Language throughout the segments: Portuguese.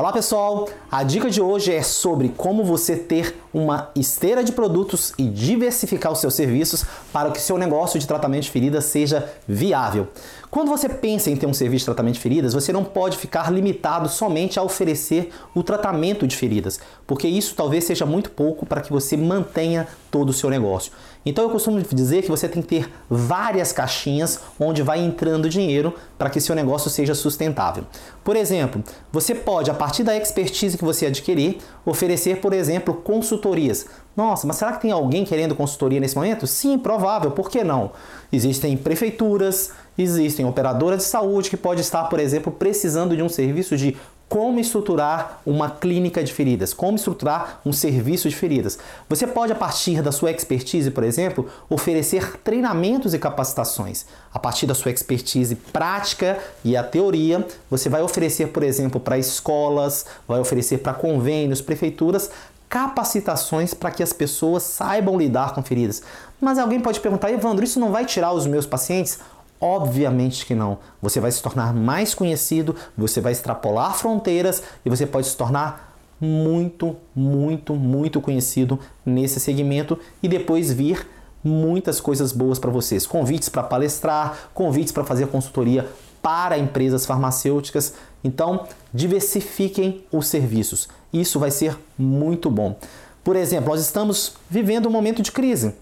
Olá pessoal, a dica de hoje é sobre como você ter uma esteira de produtos e diversificar os seus serviços para que seu negócio de tratamento de feridas seja viável. Quando você pensa em ter um serviço de tratamento de feridas, você não pode ficar limitado somente a oferecer o tratamento de feridas, porque isso talvez seja muito pouco para que você mantenha todo o seu negócio. Então eu costumo dizer que você tem que ter várias caixinhas onde vai entrando dinheiro para que seu negócio seja sustentável. Por exemplo, você pode, a partir da expertise que você adquirir, oferecer, por exemplo, consultorias. Nossa, mas será que tem alguém querendo consultoria nesse momento? Sim, provável, por que não? Existem prefeituras, existem operadoras de saúde que pode estar, por exemplo, precisando de um serviço de como estruturar uma clínica de feridas, como estruturar um serviço de feridas. Você pode, a partir da sua expertise, por exemplo, oferecer treinamentos e capacitações. A partir da sua expertise prática e a teoria, você vai oferecer, por exemplo, para escolas, vai oferecer para convênios, prefeituras, capacitações para que as pessoas saibam lidar com feridas. Mas alguém pode perguntar, Evandro, isso não vai tirar os meus pacientes? Obviamente que não. Você vai se tornar mais conhecido, você vai extrapolar fronteiras e você pode se tornar muito, muito, muito conhecido nesse segmento e depois vir muitas coisas boas para vocês. Convites para palestrar, convites para fazer consultoria para empresas farmacêuticas. Então, diversifiquem os serviços. Isso vai ser muito bom. Por exemplo, nós estamos vivendo um momento de crise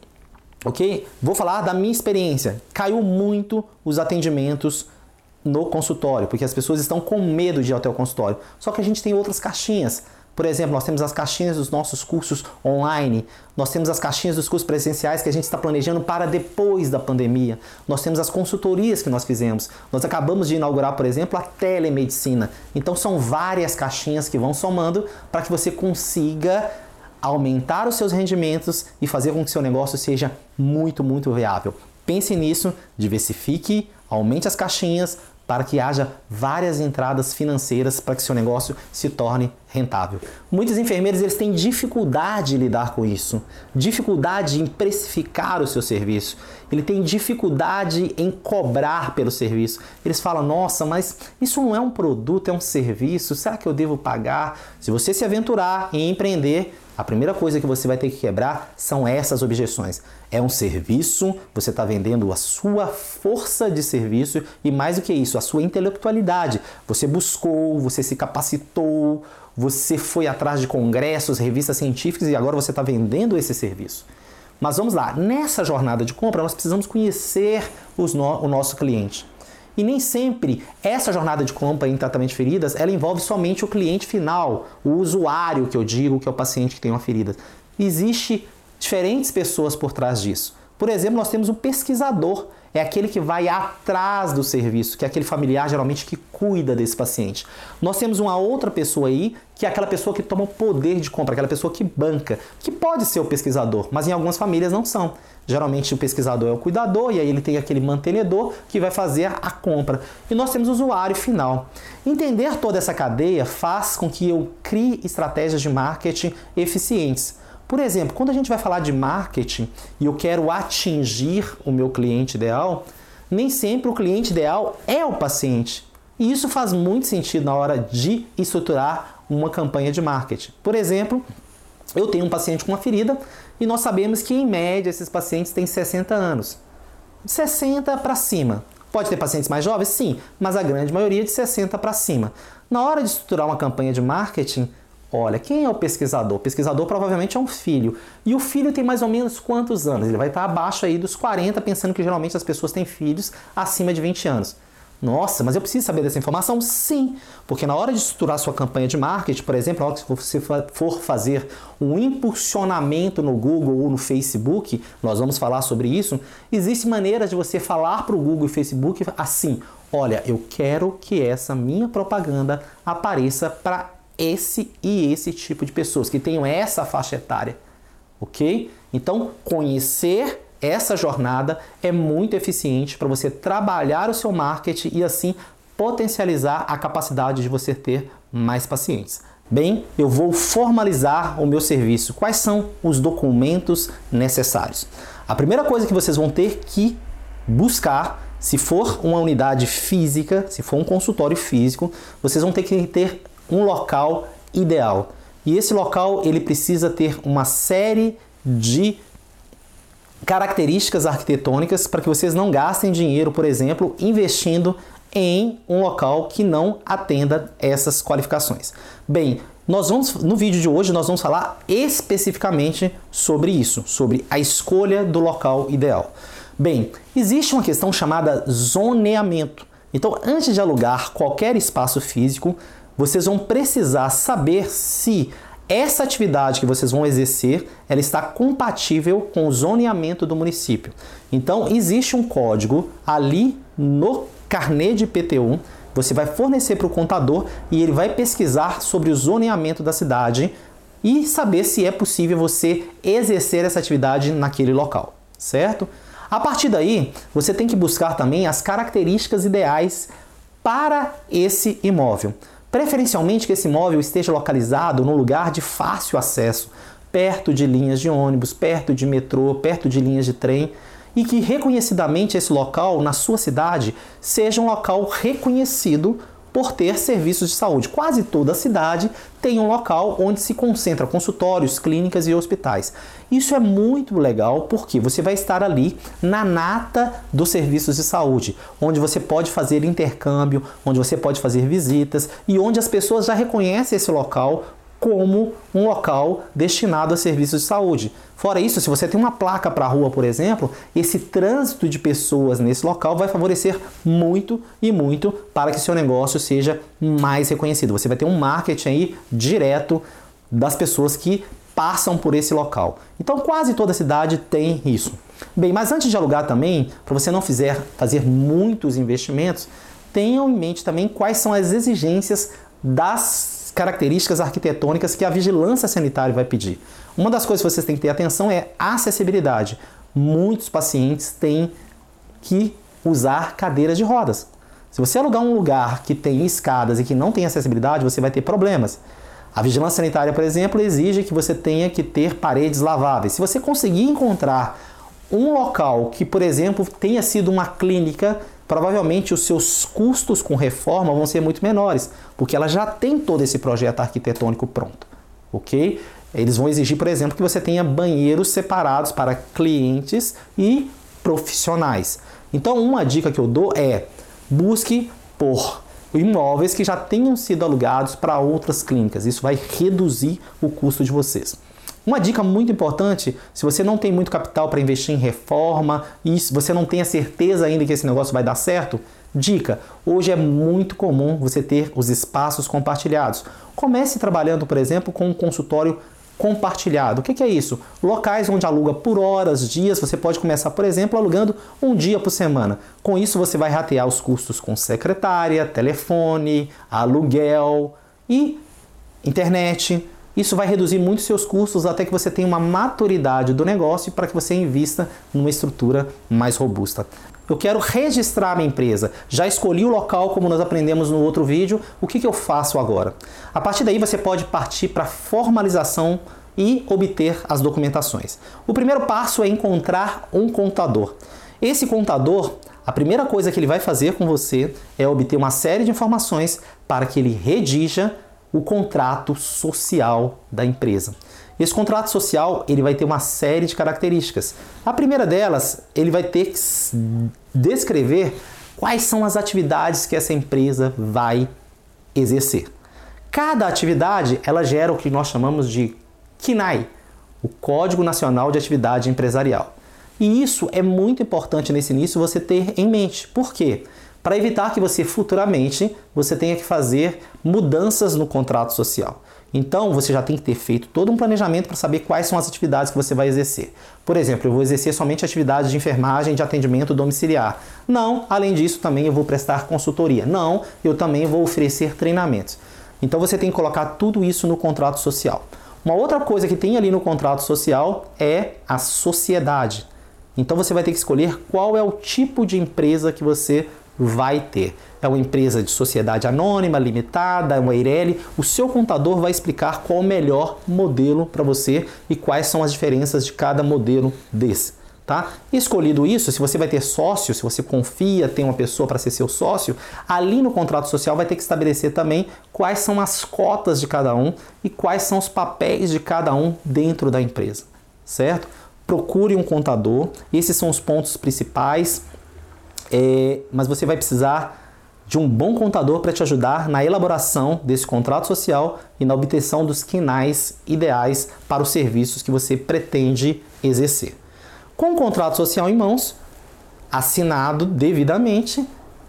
ok? Vou falar da minha experiência. Caiu muito os atendimentos no consultório, porque as pessoas estão com medo de ir até o consultório. Só que a gente tem outras caixinhas. Por exemplo, nós temos as caixinhas dos nossos cursos online, nós temos as caixinhas dos cursos presenciais que a gente está planejando para depois da pandemia, nós temos as consultorias que nós fizemos, nós acabamos de inaugurar, por exemplo, a telemedicina. Então, são várias caixinhas que vão somando para que você consiga aumentar os seus rendimentos e fazer com que seu negócio seja muito, muito viável. Pense nisso, diversifique, aumente as caixinhas para que haja várias entradas financeiras para que seu negócio se torne rentável. Muitos enfermeiros eles têm dificuldade em lidar com isso, dificuldade em precificar o seu serviço, ele tem dificuldade em cobrar pelo serviço. Eles falam: "Nossa, mas isso não é um produto, é um serviço. Será que eu devo pagar?" Se você se aventurar em empreender, a primeira coisa que você vai ter que quebrar são essas objeções. É um serviço, você está vendendo a sua força de serviço e mais do que isso, a sua intelectualidade. Você buscou, você se capacitou, você foi atrás de congressos, revistas científicas e agora você está vendendo esse serviço. Mas vamos lá, nessa jornada de compra nós precisamos conhecer no, o nosso cliente. E nem sempre essa jornada de compra em tratamento de feridas, ela envolve somente o cliente final, o usuário que eu digo, que é o paciente que tem uma ferida. Existe diferentes pessoas por trás disso. Por exemplo, nós temos um pesquisador é aquele que vai atrás do serviço, que é aquele familiar geralmente que cuida desse paciente. Nós temos uma outra pessoa aí, que é aquela pessoa que toma o poder de compra, aquela pessoa que banca, que pode ser o pesquisador, mas em algumas famílias não são. Geralmente o pesquisador é o cuidador e aí ele tem aquele mantenedor que vai fazer a compra. E nós temos o usuário final. Entender toda essa cadeia faz com que eu crie estratégias de marketing eficientes. Por exemplo, quando a gente vai falar de marketing e eu quero atingir o meu cliente ideal, nem sempre o cliente ideal é o paciente. E isso faz muito sentido na hora de estruturar uma campanha de marketing. Por exemplo, eu tenho um paciente com uma ferida e nós sabemos que, em média, esses pacientes têm 60 anos. 60 para cima. Pode ter pacientes mais jovens? Sim, mas a grande maioria de 60 para cima. Na hora de estruturar uma campanha de marketing, Olha, quem é o pesquisador? O pesquisador provavelmente é um filho. E o filho tem mais ou menos quantos anos? Ele vai estar abaixo aí dos 40, pensando que geralmente as pessoas têm filhos acima de 20 anos. Nossa, mas eu preciso saber dessa informação? Sim, porque na hora de estruturar sua campanha de marketing, por exemplo, na hora que você for fazer um impulsionamento no Google ou no Facebook, nós vamos falar sobre isso, existem maneiras de você falar para o Google e Facebook assim, olha, eu quero que essa minha propaganda apareça para esse e esse tipo de pessoas, que tenham essa faixa etária, ok? Então, conhecer essa jornada é muito eficiente para você trabalhar o seu marketing e assim potencializar a capacidade de você ter mais pacientes. Bem, eu vou formalizar o meu serviço. Quais são os documentos necessários? A primeira coisa que vocês vão ter que buscar, se for uma unidade física, se for um consultório físico, vocês vão ter que ter um local ideal. E esse local ele precisa ter uma série de características arquitetônicas para que vocês não gastem dinheiro, por exemplo, investindo em um local que não atenda essas qualificações. Bem, nós vamos no vídeo de hoje nós vamos falar especificamente sobre isso, sobre a escolha do local ideal. Bem, existe uma questão chamada zoneamento. Então, antes de alugar qualquer espaço físico, vocês vão precisar saber se essa atividade que vocês vão exercer, ela está compatível com o zoneamento do município. Então, existe um código ali no carnê de IPTU, você vai fornecer para o contador e ele vai pesquisar sobre o zoneamento da cidade e saber se é possível você exercer essa atividade naquele local, certo? A partir daí, você tem que buscar também as características ideais para esse imóvel. Preferencialmente que esse imóvel esteja localizado num lugar de fácil acesso, perto de linhas de ônibus, perto de metrô, perto de linhas de trem e que reconhecidamente esse local na sua cidade seja um local reconhecido por ter serviços de saúde. Quase toda a cidade tem um local onde se concentra consultórios, clínicas e hospitais. Isso é muito legal porque você vai estar ali na nata dos serviços de saúde, onde você pode fazer intercâmbio, onde você pode fazer visitas e onde as pessoas já reconhecem esse local como um local destinado a serviços de saúde. Fora isso, se você tem uma placa para a rua, por exemplo, esse trânsito de pessoas nesse local vai favorecer muito e muito para que seu negócio seja mais reconhecido. Você vai ter um marketing aí direto das pessoas que passam por esse local. Então quase toda cidade tem isso. Bem, mas antes de alugar também, para você não fizer, fazer muitos investimentos, tenham em mente também quais são as exigências das características arquitetônicas que a vigilância sanitária vai pedir. Uma das coisas que vocês têm que ter atenção é acessibilidade. Muitos pacientes têm que usar cadeiras de rodas. Se você alugar um lugar que tem escadas e que não tem acessibilidade, você vai ter problemas. A vigilância sanitária, por exemplo, exige que você tenha que ter paredes laváveis. Se você conseguir encontrar um local que, por exemplo, tenha sido uma clínica provavelmente os seus custos com reforma vão ser muito menores, porque ela já tem todo esse projeto arquitetônico pronto, ok? Eles vão exigir, por exemplo, que você tenha banheiros separados para clientes e profissionais. Então, uma dica que eu dou é busque por imóveis que já tenham sido alugados para outras clínicas. Isso vai reduzir o custo de vocês. Uma dica muito importante, se você não tem muito capital para investir em reforma e você não tem a certeza ainda que esse negócio vai dar certo, dica: hoje é muito comum você ter os espaços compartilhados. Comece trabalhando, por exemplo, com um consultório compartilhado. O que, é isso? Locais onde aluga por horas, dias. Você pode começar, por exemplo, alugando um dia por semana. Com isso, você vai ratear os custos com secretária, telefone, aluguel e internet. Isso vai reduzir muito seus custos até que você tenha uma maturidade do negócio para que você invista numa estrutura mais robusta. Eu quero registrar minha empresa. Já escolhi o local, como nós aprendemos no outro vídeo. O que, que eu faço agora? A partir daí você pode partir para formalização e obter as documentações. O primeiro passo é encontrar um contador. Esse contador, a primeira coisa que ele vai fazer com você é obter uma série de informações para que ele redija o contrato social da empresa. Esse contrato social ele vai ter uma série de características. A primeira delas, ele vai ter que descrever quais são as atividades que essa empresa vai exercer. Cada atividade ela gera o que nós chamamos de CNAE, o Código Nacional de Atividade Empresarial. E isso é muito importante nesse início você ter em mente. Por quê? Para evitar que você futuramente você tenha que fazer mudanças no contrato social. Então você já tem que ter feito todo um planejamento para saber quais são as atividades que você vai exercer. Por exemplo, eu vou exercer somente atividades de enfermagem de atendimento domiciliar. Não, além disso também eu vou prestar consultoria. Não, eu também vou oferecer treinamentos. Então você tem que colocar tudo isso no contrato social. Uma outra coisa que tem ali no contrato social é a sociedade. Então você vai ter que escolher qual é o tipo de empresa que você vai ter. É uma empresa de sociedade anônima, limitada, é uma Eireli. O seu contador vai explicar qual o melhor modelo para você e quais são as diferenças de cada modelo desse. Tá? Escolhido isso, se você vai ter sócio, se você confia, tem uma pessoa para ser seu sócio, ali no contrato social vai ter que estabelecer também quais são as cotas de cada um e quais são os papéis de cada um dentro da empresa, certo? Procure um contador, esses são os pontos principais, é, mas você vai precisar de um bom contador para te ajudar na elaboração desse contrato social e na obtenção dos quinais ideais para os serviços que você pretende exercer. Com o contrato social em mãos, assinado devidamente,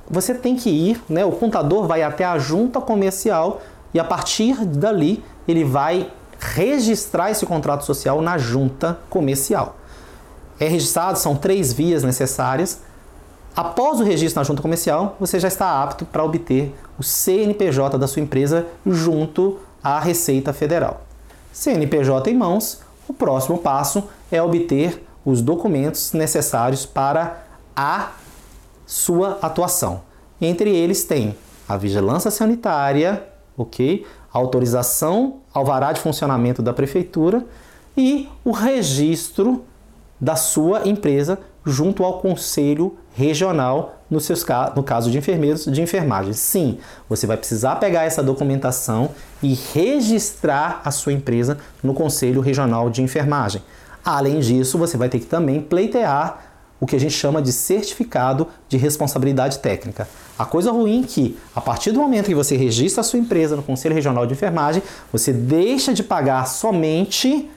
você tem que ir, né? O contador vai até a junta comercial e a partir dali ele vai registrar esse contrato social na junta comercial. É registrado, são três vias necessárias. Após o registro na junta comercial, você já está apto para obter o CNPJ da sua empresa junto à Receita Federal. CNPJ em mãos, o próximo passo é obter os documentos necessários para a sua atuação. Entre eles tem a vigilância sanitária, ok? A autorização alvará de funcionamento da prefeitura e o registro da sua empresa junto ao conselho regional no, seus, no caso de enfermeiros de enfermagem. Sim, você vai precisar pegar essa documentação e registrar a sua empresa no conselho regional de enfermagem. Além disso, você vai ter que também pleitear o que a gente chama de certificado de responsabilidade técnica. A coisa ruim é que, a partir do momento que você registra a sua empresa no Conselho Regional de Enfermagem, você deixa de pagar somente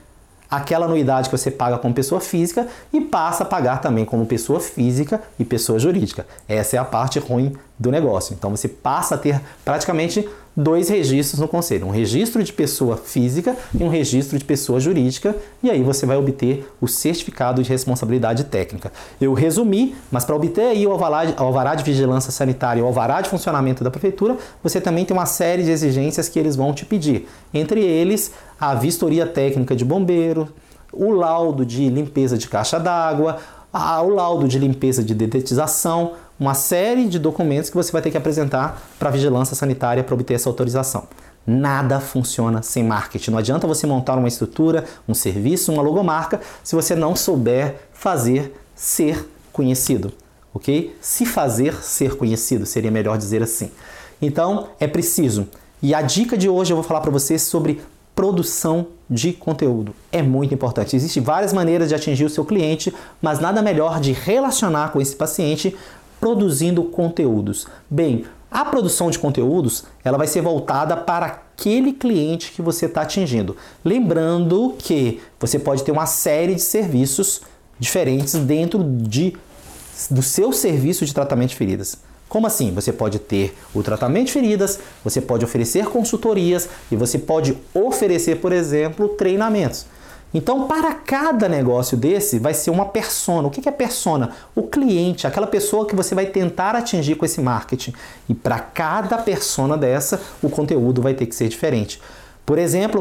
aquela anuidade que você paga como pessoa física e passa a pagar também como pessoa física e pessoa jurídica. Essa é a parte ruim do negócio. Então você passa a ter praticamente dois registros no conselho, um registro de pessoa física e um registro de pessoa jurídica, e aí você vai obter o certificado de responsabilidade técnica. Eu resumi, mas para obter aí o alvará, de, vigilância sanitária, o alvará de funcionamento da prefeitura, você também tem uma série de exigências que eles vão te pedir. Entre eles, a vistoria técnica de bombeiro, o laudo de limpeza de caixa d'água, o laudo de limpeza de dedetização, uma série de documentos que você vai ter que apresentar para a vigilância sanitária para obter essa autorização. Nada funciona sem marketing. Não adianta você montar uma estrutura, um serviço, uma logomarca, se você não souber fazer ser conhecido, ok? Se fazer ser conhecido, seria melhor dizer assim. Então, é preciso. E a dica de hoje eu vou falar para você sobre produção de conteúdo. É muito importante. Existem várias maneiras de atingir o seu cliente, mas nada melhor de relacionar com esse paciente produzindo conteúdos. Bem, a produção de conteúdos ela vai ser voltada para aquele cliente que você está atingindo. Lembrando que você pode ter uma série de serviços diferentes dentro de, do seu serviço de tratamento de feridas. Como assim? Você pode ter o tratamento de feridas, você pode oferecer consultorias e você pode oferecer, por exemplo, treinamentos. Então, para cada negócio desse, vai ser uma persona. O que é persona? O cliente, aquela pessoa que você vai tentar atingir com esse marketing. E para cada persona dessa, o conteúdo vai ter que ser diferente. Por exemplo,